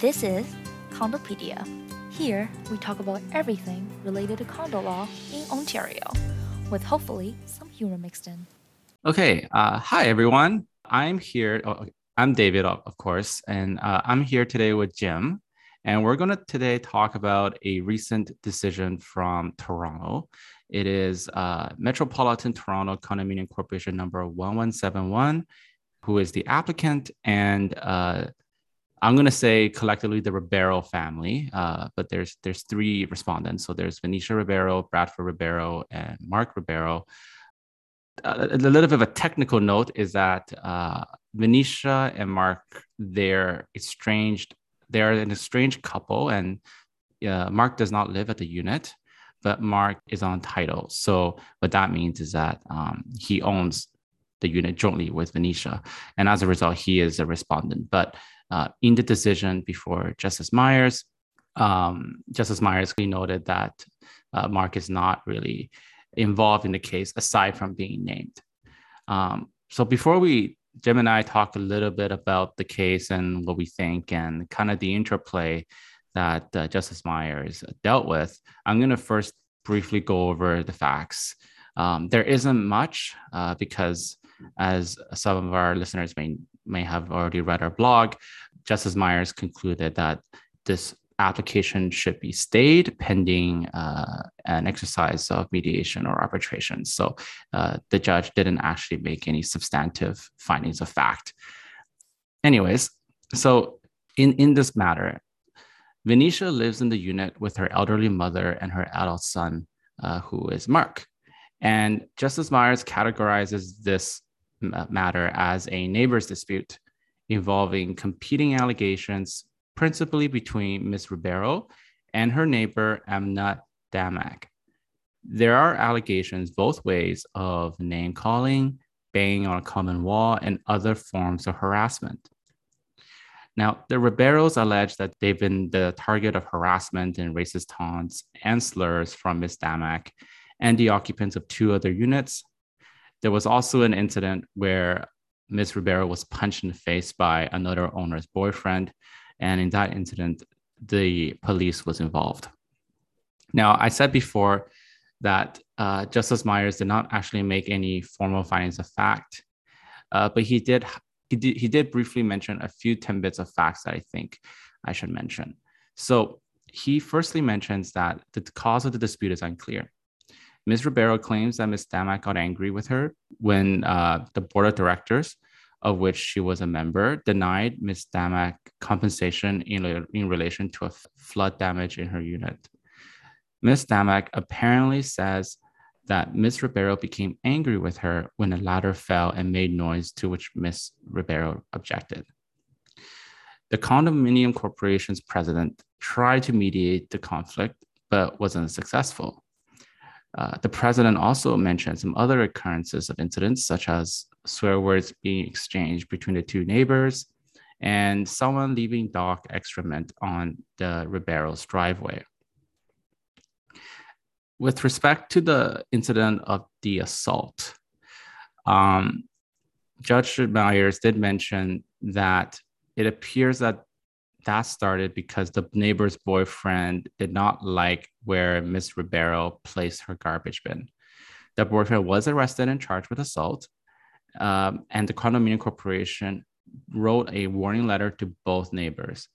This is Condopedia. Here, we talk about everything related to condo law in Ontario, with hopefully some humor mixed in. Okay. Uh, hi, everyone. I'm here. Oh, I'm David, of course, and uh, I'm here today with Jim. And we're going to today talk about a recent decision from Toronto. It is uh, Metropolitan Toronto Condominium Corporation number 1171, who is the applicant, and uh, I'm going to say collectively the Ribeiro family, uh, but there's there's three respondents. So there's Venetia Ribeiro, Bradford Ribeiro, and Mark Ribeiro. Uh, a little bit of a technical note is that uh, Venetia and Mark, they're estranged. They're an estranged couple, and uh, Mark does not live at the unit, but Mark is on title. So what that means is that um, he owns the unit jointly with Venetia, and as a result, he is a respondent. But uh, in the decision before Justice Myers, um, Justice Myers noted that uh, Mark is not really involved in the case aside from being named. Um, so before we, Jim and I talk a little bit about the case and what we think and kind of the interplay that uh, Justice Myers dealt with, I'm going to first briefly go over the facts. Um, there isn't much uh, because, as some of our listeners may may have already read our blog, Justice Myers concluded that this application should be stayed pending uh, an exercise of mediation or arbitration. So uh, the judge didn't actually make any substantive findings of fact. Anyways, so in, in this matter, Venetia lives in the unit with her elderly mother and her adult son, uh, who is Mark. And Justice Myers categorizes this matter as a neighbor's dispute involving competing allegations, principally between Ms. Ribeiro and her neighbor Amnat Damak. There are allegations both ways of name calling, banging on a common wall, and other forms of harassment. Now, the Ribeiros allege that they've been the target of harassment and racist taunts and slurs from Ms. Damak and the occupants of two other units. There was also an incident where Ms. Ribeiro was punched in the face by another owner's boyfriend. And in that incident, the police was involved. Now, I said before that uh, Justice Myers did not actually make any formal findings of fact, uh, but he did, he did he did briefly mention a few tidbits of facts that I think I should mention. So he firstly mentions that the cause of the dispute is unclear. Ms. Ribeiro claims that Ms. Damak got angry with her when uh, the board of directors, of which she was a member, denied Ms. Damak compensation in, in relation to a flood damage in her unit. Ms. Damak apparently says that Ms. Ribeiro became angry with her when a ladder fell and made noise, to which Ms. Ribeiro objected. The condominium corporation's president tried to mediate the conflict, but wasn't successful. Uh, the president also mentioned some other occurrences of incidents, such as swear words being exchanged between the two neighbors and someone leaving dog excrement on the Ribeiro's driveway. With respect to the incident of the assault, um, Judge Myers did mention that it appears that that started because the neighbor's boyfriend did not like where Miss Ribeiro placed her garbage bin. The boyfriend was arrested and charged with assault, um, and the condominium corporation wrote a warning letter to both neighbors.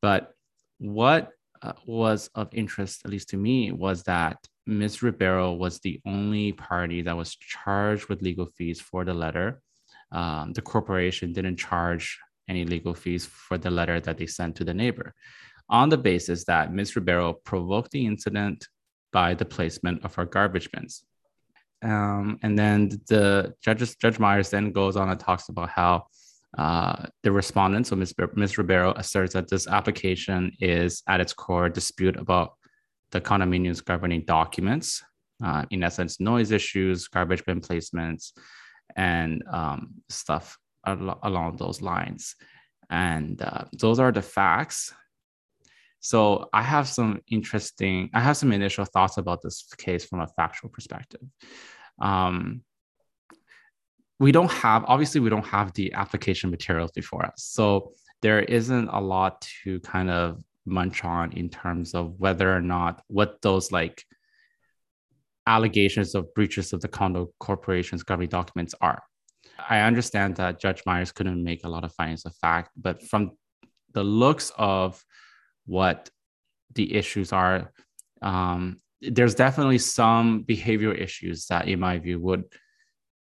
But what uh, was of interest, at least to me, was that Ms. Ribeiro was the only party that was charged with legal fees for the letter. Um, the corporation didn't charge any legal fees for the letter that they sent to the neighbor on the basis that Ms. Ribeiro provoked the incident by the placement of her garbage bins. Um, and then the judge, Judge Myers then goes on and talks about how uh, the respondent, so Ms. Ms. Ribeiro, asserts that this application is at its core a dispute about the condominium's governing documents, uh, in essence, noise issues, garbage bin placements, and um, stuff al- along those lines. And uh, those are the facts. So I have some interesting, I have some initial thoughts about this case from a factual perspective. Um, we don't have, obviously, we don't have the application materials before us. So there isn't a lot to kind of munch on in terms of whether or not what those like allegations of breaches of the condo corporation's governing documents are. I understand that Judge Myers couldn't make a lot of findings of fact, but from the looks of what the issues are, um, there's definitely some behavioral issues that, in my view, would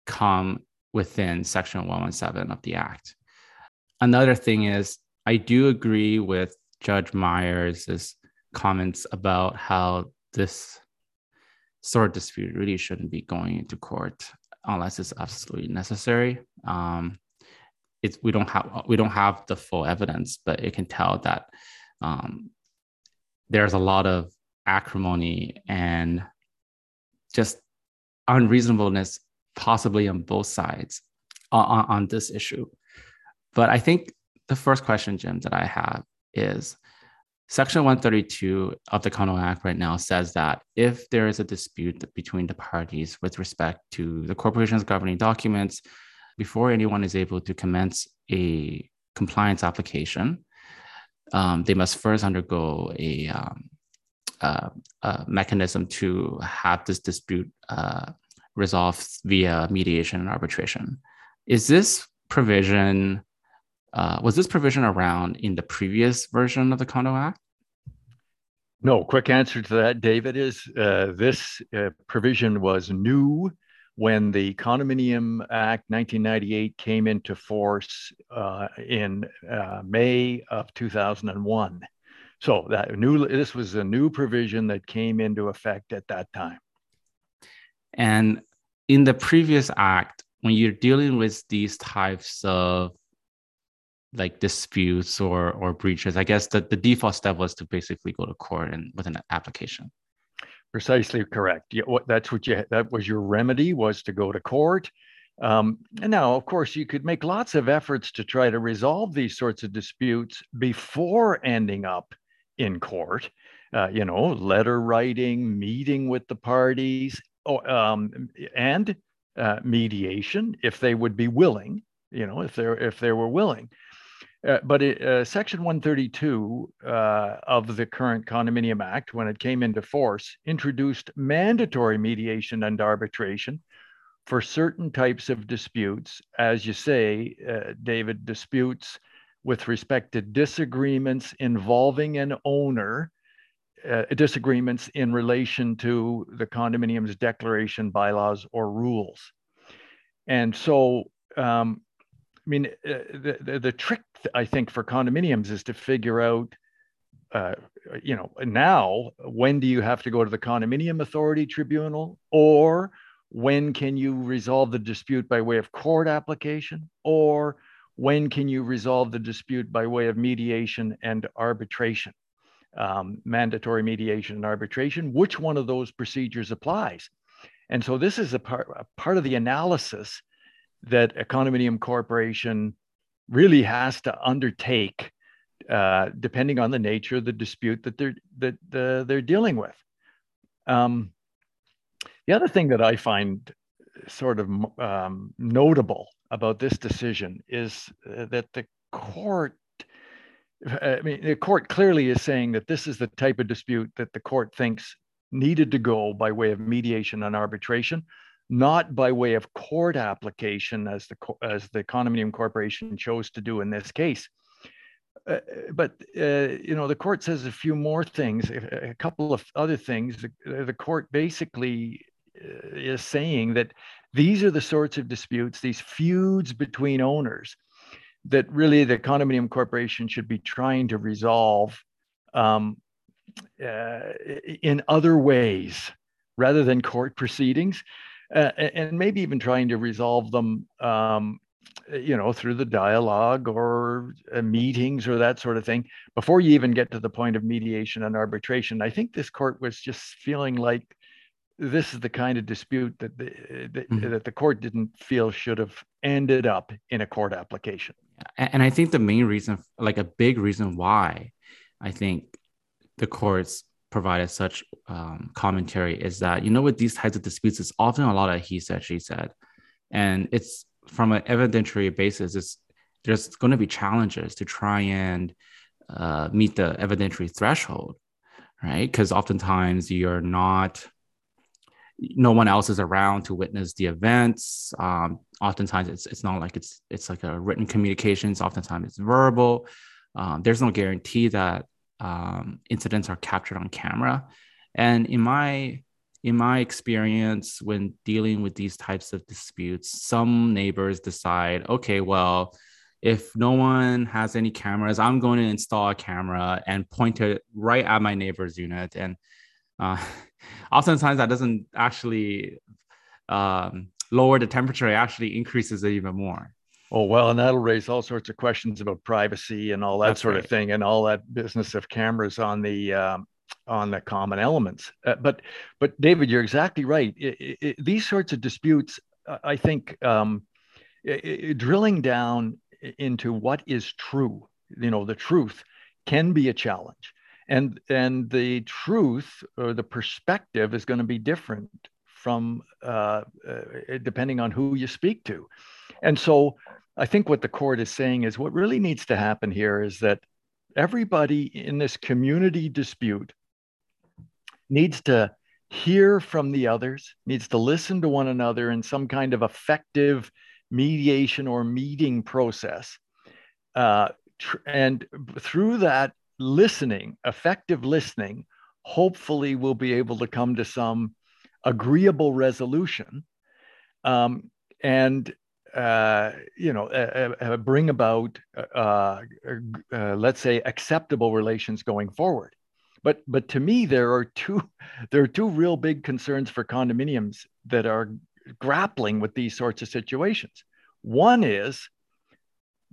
come within Section 117 of the Act. Another thing is, I do agree with Judge Myers' comments about how this sort of dispute really shouldn't be going into court unless it's absolutely necessary. Um, it's we don't have we don't have the full evidence, but it can tell that um, there's a lot of acrimony and just unreasonableness possibly on both sides on, on this issue. But I think the first question, Jim, that I have is Section 132 of the Condo Act right now says that if there is a dispute between the parties with respect to the corporation's governing documents, before anyone is able to commence a compliance application, um, they must first undergo a, um, uh, a, mechanism to have this dispute uh, resolved via mediation and arbitration. Is this provision uh, was this provision around in the previous version of the Condo Act? No, quick answer to that, David, is uh, this uh, provision was new when the Condominium Act 1998 came into force uh, in uh, May of 2001. So that new this was a new provision that came into effect at that time. And in the previous act, when you're dealing with these types of like disputes or or breaches, I guess that the default step was to basically go to court and with an application. Precisely correct. Yeah, what, that's what you that was your remedy was to go to court. Um, and now, of course, you could make lots of efforts to try to resolve these sorts of disputes before ending up in court. Uh, you know, letter writing, meeting with the parties, um, and uh, mediation if they would be willing. You know, if they're if they were willing. Uh, but it, uh, Section 132 uh, of the current Condominium Act, when it came into force, introduced mandatory mediation and arbitration for certain types of disputes. As you say, uh, David, disputes with respect to disagreements involving an owner, uh, disagreements in relation to the condominium's declaration, bylaws, or rules. And so, um, mean, uh, the, the, the, trick, I think, for condominiums is to figure out, uh, you know, now when do you have to go to the condominium authority tribunal? Or when can you resolve the dispute by way of court application? Or when can you resolve the dispute by way of mediation and arbitration? Um, mandatory mediation and arbitration which one of those procedures applies? And so this is a part, a part of the analysis that a condominium corporation really has to undertake uh, depending on the nature of the dispute that they're that they're dealing with. Um, the other thing that I find sort of um, notable about this decision is uh, that the court. I mean, the court clearly is saying that this is the type of dispute that the court thinks needed to go by way of mediation and arbitration not by way of court application as the as the condominium corporation chose to do in this case. Uh, but uh, you know the court says a few more things, a, a couple of other things. The, the court basically uh, is saying that these are the sorts of disputes, these feuds between owners, that really the condominium corporation should be trying to resolve um, uh, in other ways rather than court proceedings uh, and maybe even trying to resolve them um, you know through the dialogue or uh, meetings or that sort of thing before you even get to the point of mediation and arbitration i think this court was just feeling like this is the kind of dispute that the, that, mm-hmm. that the court didn't feel should have ended up in a court application and i think the main reason like a big reason why i think the courts provided such um, commentary is that you know with these types of disputes it's often a lot of he said she said and it's from an evidentiary basis it's there's going to be challenges to try and uh, meet the evidentiary threshold, right? Because oftentimes you're not, no one else is around to witness the events. Um, oftentimes it's it's not like it's it's like a written communications. Oftentimes it's verbal. Um, there's no guarantee that um, incidents are captured on camera. And in my in my experience, when dealing with these types of disputes, some neighbors decide, okay, well, if no one has any cameras, I'm going to install a camera and point it right at my neighbor's unit. And uh, oftentimes that doesn't actually um, lower the temperature; it actually increases it even more. Oh well, and that'll raise all sorts of questions about privacy and all that That's sort right. of thing, and all that business of cameras on the um, on the common elements. Uh, but but David, you're exactly right. It, it, these sorts of disputes, I think, um, drilling down into what is true, you know, the truth can be a challenge, and and the truth or the perspective is going to be different from uh, uh, depending on who you speak to, and so. I think what the court is saying is what really needs to happen here is that everybody in this community dispute needs to hear from the others, needs to listen to one another in some kind of effective mediation or meeting process. Uh, tr- and through that listening, effective listening, hopefully we'll be able to come to some agreeable resolution um, and uh, you know uh, uh, bring about uh, uh, let's say acceptable relations going forward but but to me, there are two there are two real big concerns for condominiums that are grappling with these sorts of situations. One is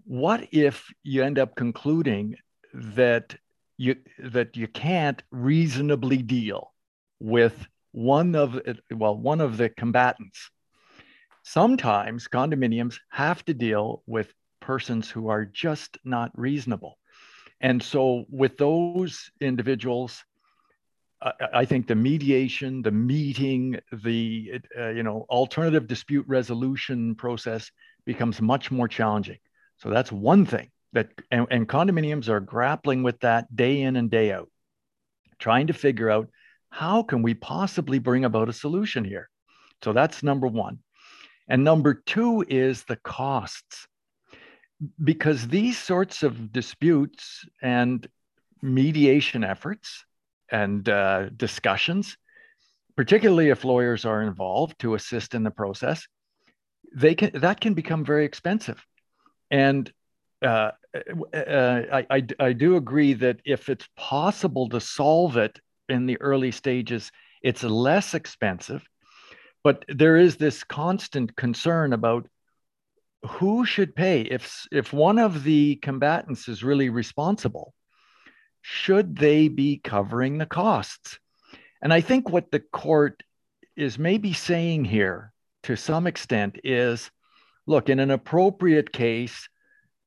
what if you end up concluding that you that you can't reasonably deal with one of well one of the combatants sometimes condominiums have to deal with persons who are just not reasonable and so, with those individuals, I, I think the mediation, the meeting, the uh, you know alternative dispute resolution process becomes much more challenging. So that's one thing that, and, and condominiums are grappling with that day in and day out, trying to figure out how can we possibly bring about a solution here. So that's number one. And number two is the costs because these sorts of disputes and mediation efforts and uh, discussions, particularly if lawyers are involved to assist in the process, they can that can become very expensive. And uh, uh, I, I, I do agree that if it's possible to solve it in the early stages, it's less expensive. But there is this constant concern about who should pay. If if one of the combatants is really responsible should they be covering the costs? And i think what the court is maybe saying here to some extent is look in an appropriate case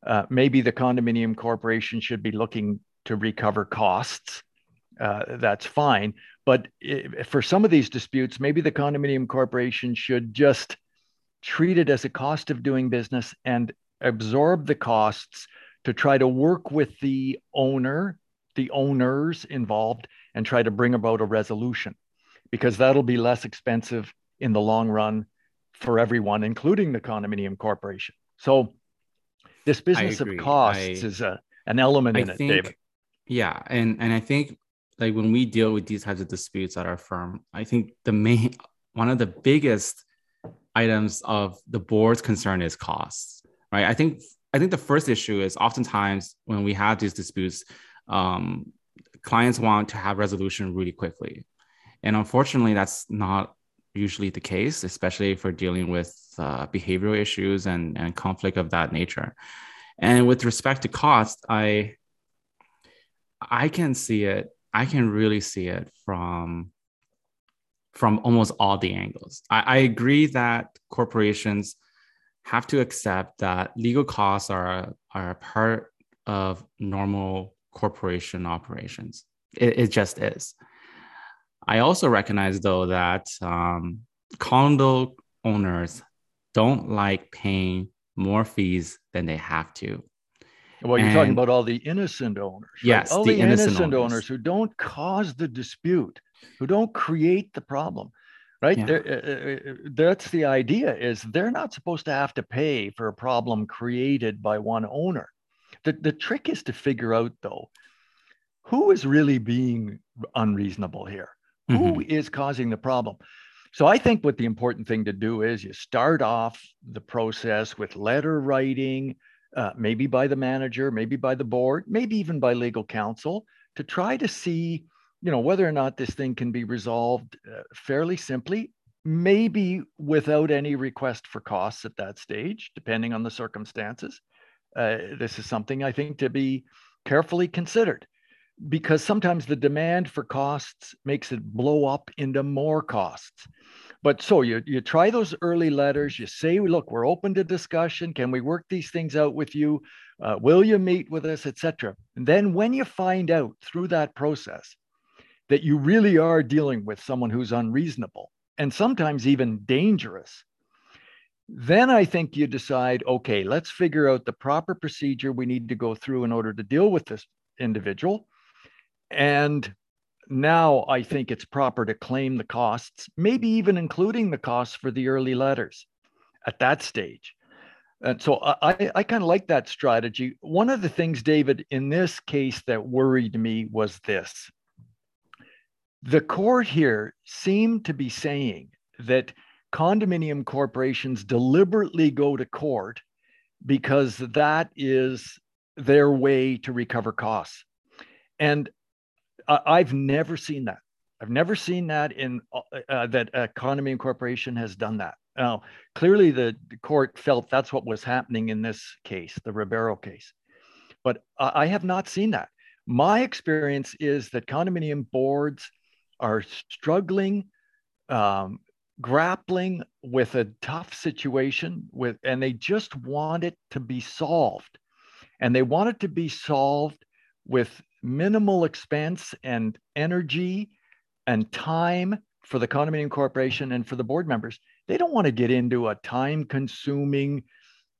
uh, maybe the condominium corporation should be looking to recover costs uh, that's fine but for some of these disputes maybe the condominium corporation should just treat it as a cost of doing business and absorb the costs to try to work with the owner, the owners involved, and try to bring about a resolution because that'll be less expensive in the long run for everyone, including the condominium corporation. So, this business of costs I, is a, an element I in think, it, David. Yeah, and and I think like when we deal with these types of disputes at our firm, I think the main one of the biggest items of the board's concern is costs, right? I think I think the first issue is oftentimes when we have these disputes, um, clients want to have resolution really quickly, and unfortunately, that's not usually the case, especially if we're dealing with uh, behavioral issues and and conflict of that nature. And with respect to cost, I I can see it. I can really see it from from almost all the angles. I, I agree that corporations have to accept that legal costs are, are a part of normal corporation operations. It, it just is. I also recognize, though, that um, condo owners don't like paying more fees than they have to. Well, you're and, talking about all the innocent owners. Right? Yes, all the, the innocent, innocent owners. owners. who don't cause the dispute, who don't create the problem. Right. Yeah. Uh, uh, that's the idea is they're not supposed to have to pay for a problem created by one owner. The, the trick is to figure out, though, who is really being unreasonable here? Mm-hmm. Who is causing the problem? So I think what the important thing to do is you start off the process with letter writing, uh, maybe by the manager, maybe by the board, maybe even by legal counsel, to try to see, you know, whether or not this thing can be resolved uh, fairly simply, maybe without any request for costs at that stage, depending on the circumstances. Uh, this is something I think to be carefully considered because sometimes the demand for costs makes it blow up into more costs. But so you you try those early letters. You say, look, we're open to discussion. Can we work these things out with you? Uh, will you meet with us, etc. And then when you find out through that process that you really are dealing with someone who's unreasonable and sometimes even dangerous, then I think you decide, okay, let's figure out the proper procedure we need to go through in order to deal with this individual. And now I think it's proper to claim the costs, maybe even including the costs for the early letters at that stage. And so I, I kind of like that strategy. One of the things, David, in this case that worried me was this. The court here seemed to be saying that condominium corporations deliberately go to court because that is their way to recover costs. And I've never seen that. I've never seen that in uh, uh that economy condominium corporation has done that. Now, clearly, the, court felt that's what was happening in this case, the Ribeiro case, but I, I have not seen that. My experience is that condominium boards are struggling, um, grappling with a tough situation with, and they just want it to be solved, and they want it to be solved with minimal expense and energy and time for the condominium corporation and for the board members. They don't want to get into a time consuming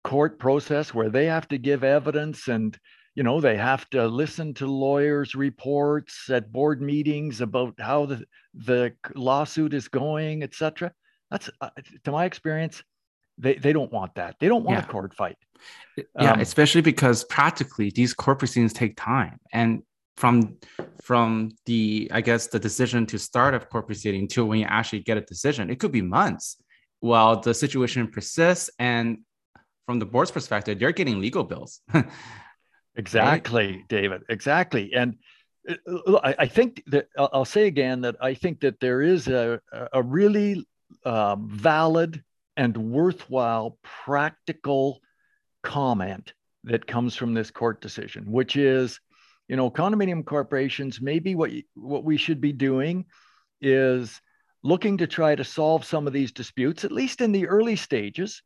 court process where they have to give evidence and you know they have to listen to lawyers reports at board meetings about how the, the lawsuit is going etc that's uh, to my experience they, they don't want that they don't want yeah. a court fight yeah um, especially because practically these court proceedings take time and from from the i guess the decision to start a court proceeding to when you actually get a decision. It could be months while the situation persists. And from the board's perspective you're getting legal bills. Exactly right? david. Exactly. And uh, I, think that I'll say again that I think that there is a, a really um, valid and worthwhile practical comment that comes from this court decision, which is you know, condominium corporations, maybe what, what we should be doing is looking to try to solve some of these disputes, at least in the early stages,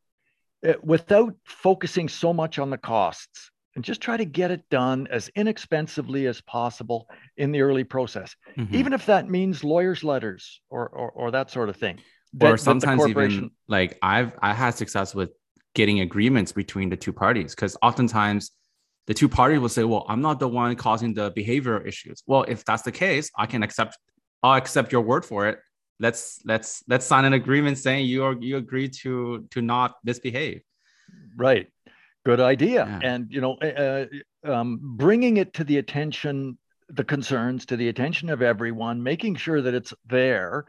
uh, without focusing so much on the costs and just try to get it done as inexpensively as possible in the early process, mm-hmm. even if that means lawyers' letters or, or, or that sort of thing. That, or sometimes even like I've I had success with getting agreements between the two parties because oftentimes the two parties will say, well, I'm not the one causing the behavioral issues. Well, if that's the case, I can accept, I'll accept your word for it. Let's let's let's sign an agreement saying you are you agree to to not misbehave. Right. Good idea. Yeah. And you know, uh, um, bringing it to the attention, the concerns to the attention of everyone, making sure that it's there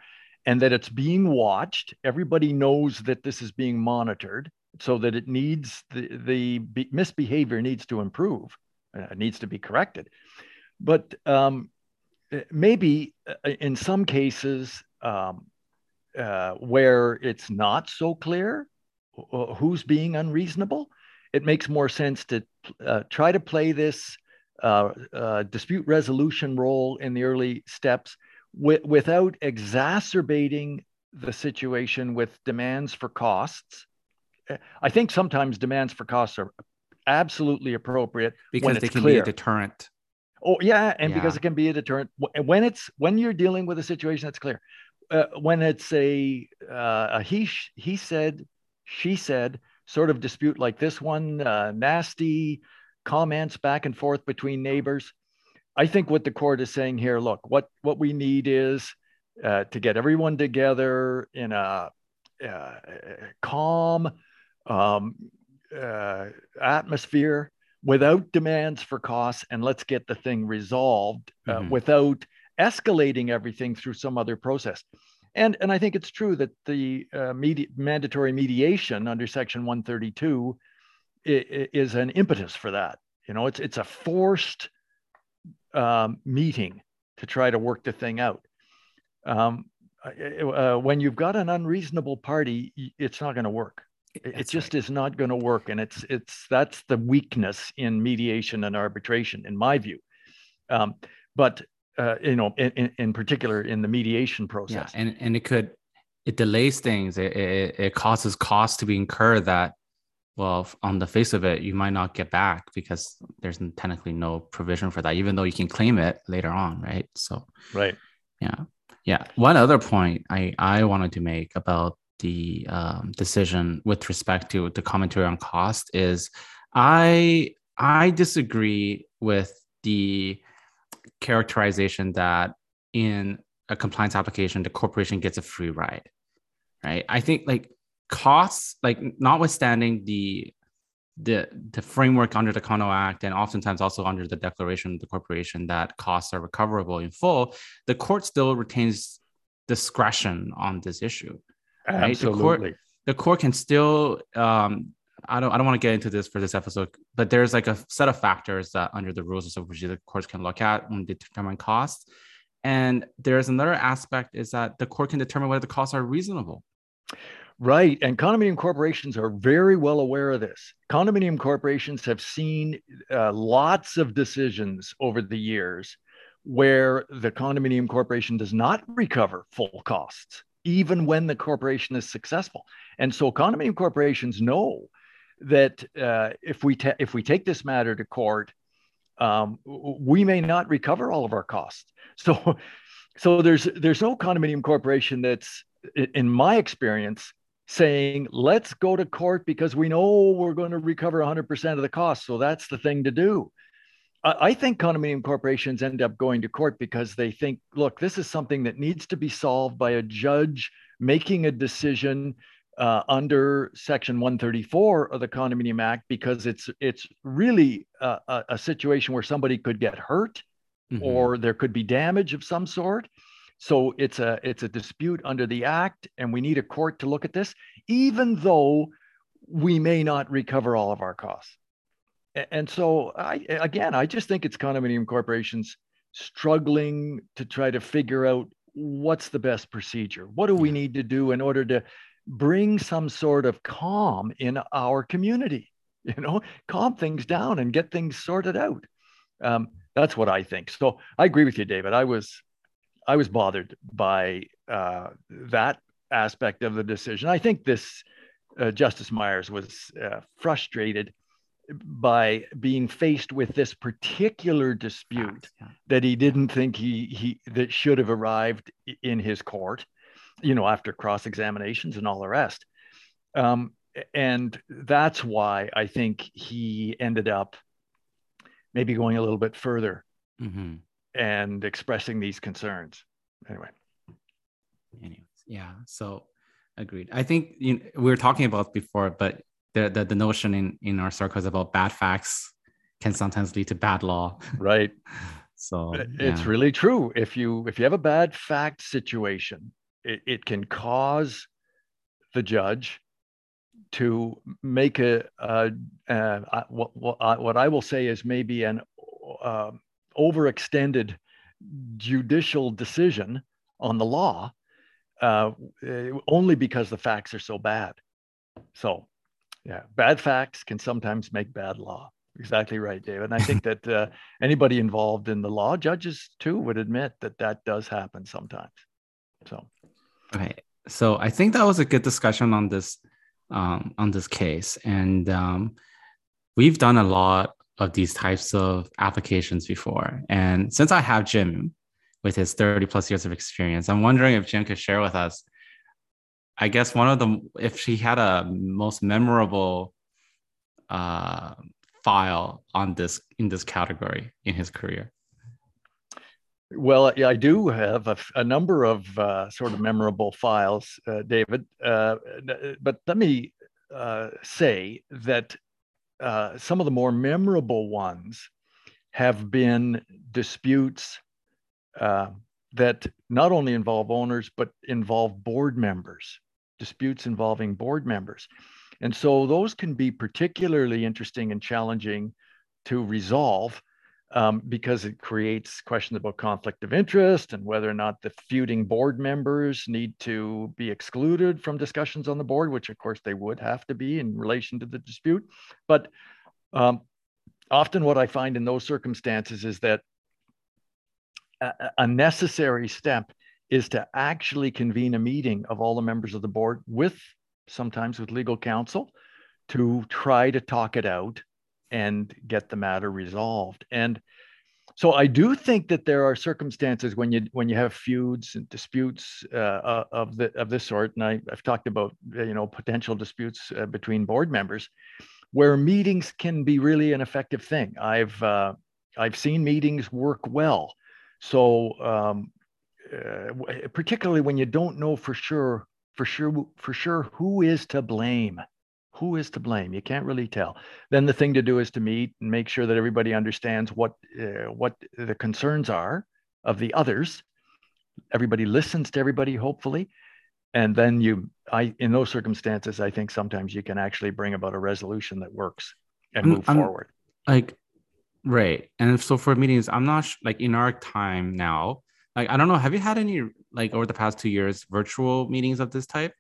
and that it's being watched. Everybody knows that this is being monitored so that it needs the, the misbehavior needs to improve, uh, it needs to be corrected. But um, uh, maybe uh, in some cases um, uh, where it's not so clear who's being unreasonable, it makes more sense to uh, try to play this uh, dispute resolution role in the early steps without exacerbating the situation with demands for costs I think sometimes demands for costs are absolutely appropriate because they can clear. be a deterrent. Oh yeah, and yeah. because it can be a deterrent when it's when you're dealing with a situation that's clear. Uh, when it's a uh, a he he said, she said sort of dispute like this one, uh, nasty comments back and forth between neighbors. I think what the court is saying here, look, what what we need is uh, to get everyone together in a uh, calm um, uh, atmosphere without demands for costs, and let's get the thing resolved uh, mm-hmm. without escalating everything through some other process. And, and I think it's true that the uh, medi- mandatory mediation under Section 132 is an impetus for that. You know, it's it's a forced um, meeting to try to work the thing out. Um, uh, when you've got an unreasonable party, it's not going to work. That's it just right. is not going to work, and it's it's that's the weakness in mediation and arbitration, in my view. Um, but uh, you know, in, in particular in the mediation process. Yeah, and and it could it delays things. It, it, it causes costs to be incurred that well, on the face of it, you might not get back because there's technically no provision for that, even though you can claim it later on, right? So, right, yeah, yeah. One other point I I wanted to make about the um, decision with respect to the commentary on cost is, I I disagree with the characterization that in a compliance application the corporation gets a free ride, right? I think like costs, like notwithstanding the the the framework under the Condo Act and oftentimes also under the declaration of the corporation that costs are recoverable in full, the court still retains discretion on this issue. Right? Absolutely. The court, the court can still um, I don't I don't want to get into this for this episode, but there's like a set of factors that under the rules of procedure the courts can look at when they determine costs. And there's another aspect is that the court can determine whether the costs are reasonable. Right. And condominium corporations are very well aware of this. Condominium corporations have seen uh, lots of decisions over the years where the condominium corporation does not recover full costs, even when the corporation is successful. And so condominium corporations know that uh, if we ta- if we take this matter to court, um, we may not recover all of our costs. So, so there's there's no condominium corporation that's, in my experience, saying, let's go to court because we know we're going to recover 100% of the cost. So that's the thing to do. I think condominium corporations end up going to court because they think, look, this is something that needs to be solved by a judge making a decision uh, under Section 134 of the Condominium Act because it's it's really a, a situation where somebody could get hurt mm-hmm. or there could be damage of some sort. So it's a it's a dispute under the act, and we need a court to look at this, even though we may not recover all of our costs. And so I again, I just think it's condominium corporations struggling to try to figure out what's the best procedure. What do we need to do in order to bring some sort of calm in our community? You know, calm things down and get things sorted out. Um, that's what I think. So I agree with you, David. I was I was bothered by uh, that aspect of the decision. I think this uh, Justice Myers was uh, frustrated by being faced with this particular dispute yeah. that he didn't think he he that should have arrived in his court, you know, after cross examinations and all the rest. Um, and that's why I think he ended up maybe going a little bit further. Mm-hmm and expressing these concerns. Anyway. Anyways, yeah. So agreed. I think you know, we were talking about before, but the, the the notion in in our circles about bad facts can sometimes lead to bad law. Right. so it's yeah. really true. If you if you have a bad fact situation, it, it can cause the judge to make a, a, a what, what, what I will say is maybe an uh, overextended judicial decision on the law uh, only because the facts are so bad. So, yeah, bad facts can sometimes make bad law. Exactly right, David. And I think that uh, anybody involved in the law, judges too, would admit that that does happen sometimes. So, okay. So I think that was a good discussion on this um, on this case, and um, we've done a lot of these types of applications before. And since I have Jim with his 30 plus years of experience, I'm wondering if Jim could share with us I guess one of the if she had a most memorable uh, file on this in this category in his career. Well, I do have a, a number of uh, sort of memorable files, uh, David. Uh, but let me uh, say that uh, some of the more memorable ones have been disputes uh, that not only involve owners but involve board members disputes involving board members and so those can be particularly interesting and challenging to resolve um, because it creates questions about conflict of interest and whether or not the feuding board members need to be excluded from discussions on the board, which of course they would have to be in relation to the dispute. But um, often what I find in those circumstances is that a, a necessary step is to actually convene a meeting of all the members of the board with sometimes with legal counsel to try to talk it out and get the matter resolved. And so I do think that there are circumstances when you when you have feuds and disputes uh, uh of the of this sort, and I, have talked about you know potential disputes uh, between board members, where meetings can be really an effective thing. I've uh, I've seen meetings work well. So um, uh, particularly when you don't know for sure for sure for sure who is to blame who is to blame? You can't really tell. Then the thing to do is to meet and make sure that everybody understands what uh, what the concerns are of the others. Everybody listens to everybody hopefully. And then you i in those circumstances i think sometimes you can actually bring about a resolution that works and move I'm, forward. like right. And so for meetings i'm not sh- like in our time now like i don't know have you had any like over the past two years virtual meetings of this type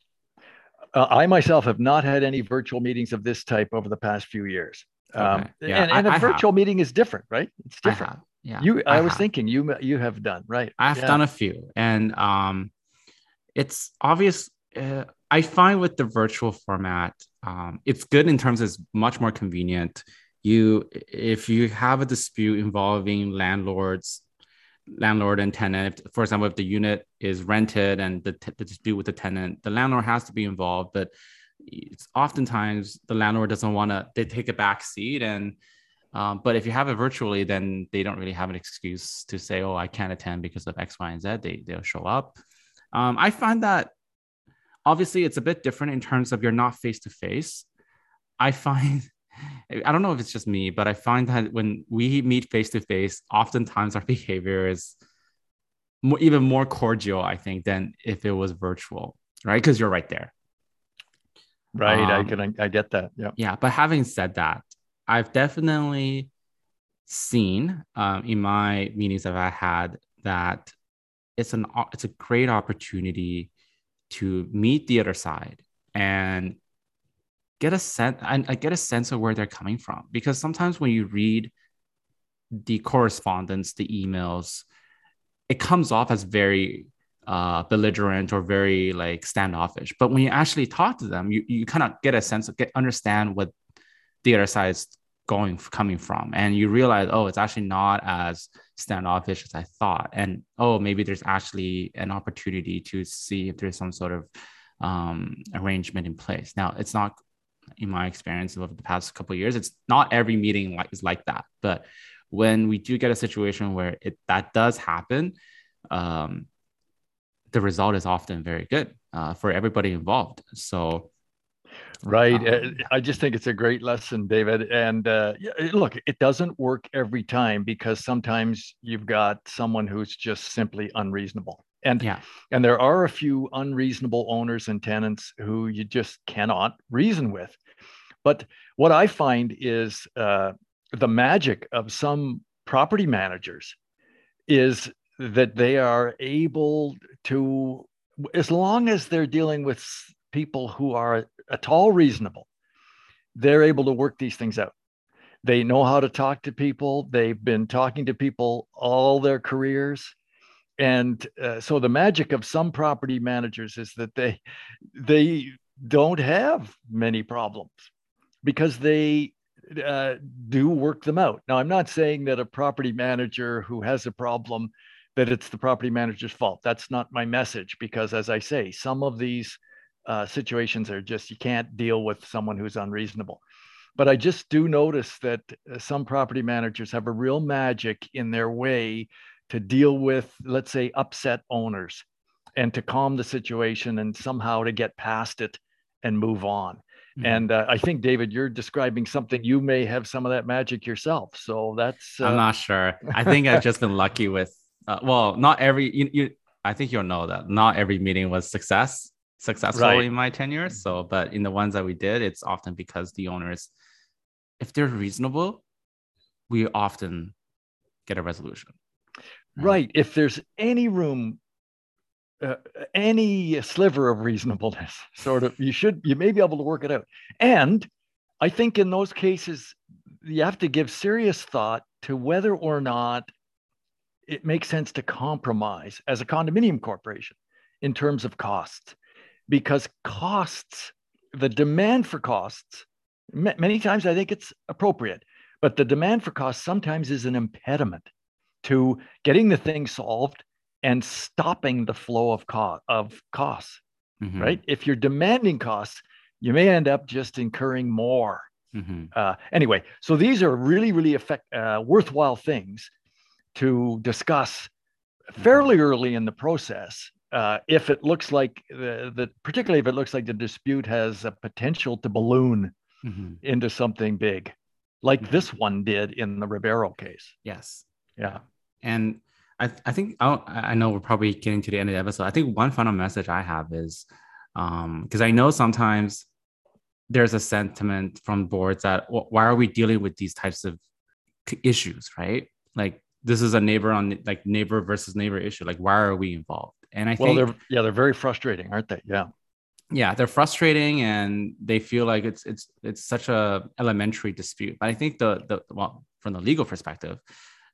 uh, i myself have not had any virtual meetings of this type over the past few years okay. um, yeah, and, and I, a virtual meeting is different right it's different yeah you i, I was have. thinking you you have done right i've yeah. done a few and um it's obvious. Uh, I find with the virtual format, um, it's good in terms of it's much more convenient. You, if you have a dispute involving landlords, landlord and tenant, for example, if the unit is rented and the, t- the dispute with the tenant, the landlord has to be involved, but it's oftentimes the landlord doesn't want to. They take a back seat and. Um, but if you have it virtually, then they don't really have an excuse to say, "Oh, I can't attend because of X, Y, and Z." They they'll show up. Um, I find that obviously it's a bit different in terms of you're not face to face. I find, I don't know if it's just me, but I find that when we meet face to face, oftentimes our behavior is more, even more cordial, I think, than if it was virtual, right? Because you're right there. Right. Um, I can, I get that. Yeah. Yeah. But having said that, I've definitely seen um, in my meetings that I had that it's an it's a great opportunity to meet the other side and get a sense and I get a sense of where they're coming from. Because sometimes when you read the correspondence the emails it comes off as very uh, belligerent or very like standoffish. But when you actually talk to them you, you kind of get a sense of get understand what the other side is going coming from. And you realize oh it's actually not as standoffish as i thought. And oh maybe there's actually an opportunity to see if there's some sort of um, arrangement in place. Now it's not in my experience over the past couple years it's not every meeting like is like that but when we do get a situation where it that does happen um, the result is often very good uh, for everybody involved so Right. Um, I just think it's a great lesson, David. And uh, look, it doesn't work every time because sometimes you've got someone who's just simply unreasonable. And yeah. and there are a few unreasonable owners and tenants who you just cannot reason with. But what I find is uh, the magic of some property managers is that they are able to, as long as they're dealing with people who are at all reasonable, they're able to work these things out. They know how to talk to people. They've been talking to people all their careers. And uh, so the magic of some property managers is that they they don't have many problems because they uh, do work them out. Now, I'm not saying that a property manager who has a problem that it's the property manager's fault. That's not my message because, as I say, some of these uh, situations are just you can't deal with someone who's unreasonable. But I just do notice that uh, some property managers have a real magic in their way to deal with, let's say, upset owners and to calm the situation and somehow to get past it and move on. Mm-hmm. And uh, I think, David, you're describing something you may have some of that magic yourself. So that's. Uh... I'm not sure. I think I've just been lucky with, uh, well, not every, you, you, I think you'll know that not every meeting was success successful right. in my tenure. So, but in the ones that we did, it's often because the owners, if they're reasonable, we often get a resolution. Right. If there's any room uh, any sliver of reasonableness sort of you should you may be able to work it out. And i think in those cases you have to give serious thought to whether or not it makes sense to compromise as a condominium corporation in terms of costs. Because costs the demand for costs many times i think it's appropriate but the demand for costs sometimes is an impediment to getting the thing solved and stopping the flow of cost of costs mm-hmm. right if you're demanding costs you may end up just incurring more mm-hmm. uh, anyway so these are really really effect, uh, worthwhile things to discuss fairly early in the process uh, if it looks like the, the particularly if it looks like the dispute has a potential to balloon mm-hmm. into something big like mm-hmm. this one did in the Ribeiro case yes yeah and I, I think I'll, i know we're probably getting to the end of the episode. I think one final message I have is because um, I know sometimes there's a sentiment from boards that why are we dealing with these types of issues, right? Like this is a neighbor on like neighbor versus neighbor issue. Like why are we involved? And I well, think they're yeah they're very frustrating, aren't they? Yeah. Yeah, they're frustrating and they feel like it's it's it's such a elementary dispute. But I think the the well from the legal perspective,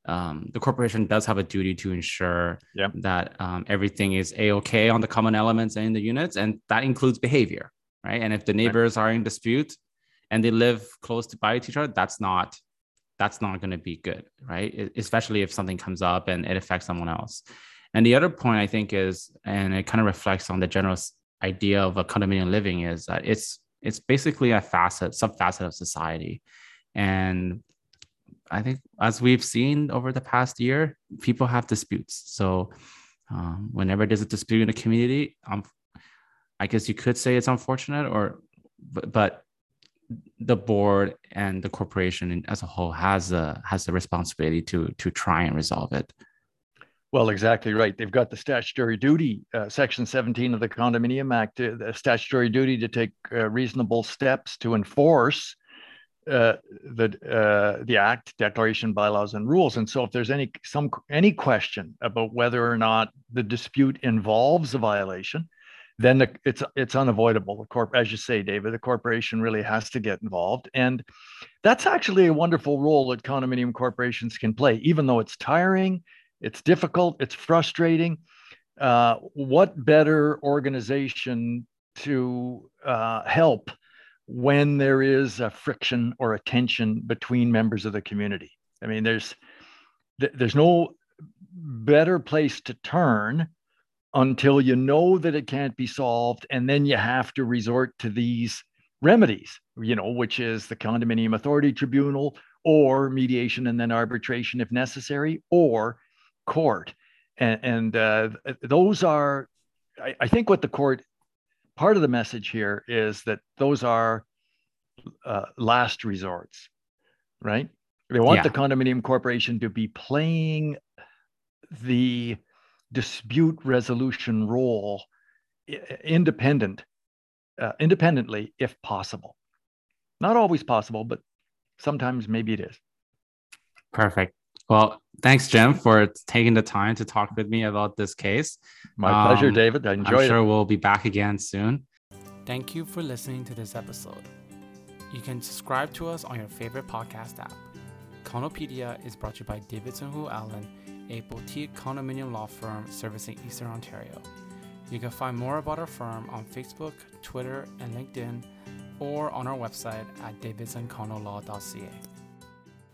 um, the corporation does have a duty to ensure that um, everything is a-okay on the common elements and in the units and that includes behavior right? And if the neighbors right. are in dispute and they live close to by each other that's not that's not going to be good right? It, especially if something comes up and it affects someone else. And the other point i think is and it kind of reflects on the general idea of a condominium living is that it's it's basically a facet sub facet of society. And I think as we've seen over the past year, people have disputes. So um, whenever there's a dispute in the community, um, I guess you could say it's unfortunate, or but, but the board and the corporation as a whole has a has a responsibility to to try and resolve it. Well, exactly right. They've got the statutory duty, uh, Section 17 of the Condominium Act, uh, the statutory duty to take uh, reasonable steps to enforce uh, the uh, the act, declaration, bylaws, and rules. And so, if there's any some any question about whether or not the dispute involves a violation, then the, it's it's unavoidable. The corp, as you say, David, the corporation really has to get involved, and that's actually a wonderful role that condominium corporations can play, even though it's tiring, it's difficult, it's frustrating. Uh, what better organization to uh, help when there is a friction or a tension between members of the community. I mean, there's there's no better place to turn until you know that it can't be solved, and then you have to resort to these remedies, you know, which is the condominium authority tribunal or mediation and then arbitration if necessary, or court. And, and uh, those are, I, I think, what the court part of the message here is that those are uh, last resorts, right? They want yeah. the condominium corporation to be playing the dispute resolution role independent, uh, independently if possible. Not always possible, but sometimes maybe it is. Perfect. Well, thanks, Jim, for taking the time to talk with me about this case. My um, pleasure, David. I enjoyed I'm sure it. we'll be back again soon. Thank you for listening to this episode. You can subscribe to us on your favorite podcast app. Condopedia is brought to you by Davidson Houle Allen, a boutique condominium law firm servicing Eastern Ontario. You can find more about our firm on Facebook, Twitter, and LinkedIn, or on our website at davidsoncondolaw.ca.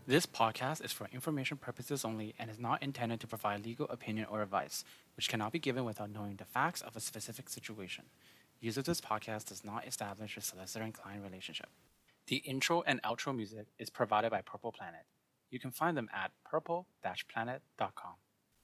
This podcast is for information purposes only and is not intended to provide legal opinion or advice, which cannot be given without knowing the facts of a specific situation. Use of this podcast does not establish a solicitor and client relationship. The intro and outro music is provided by Purple Planet. You can find them at purple-planet.com.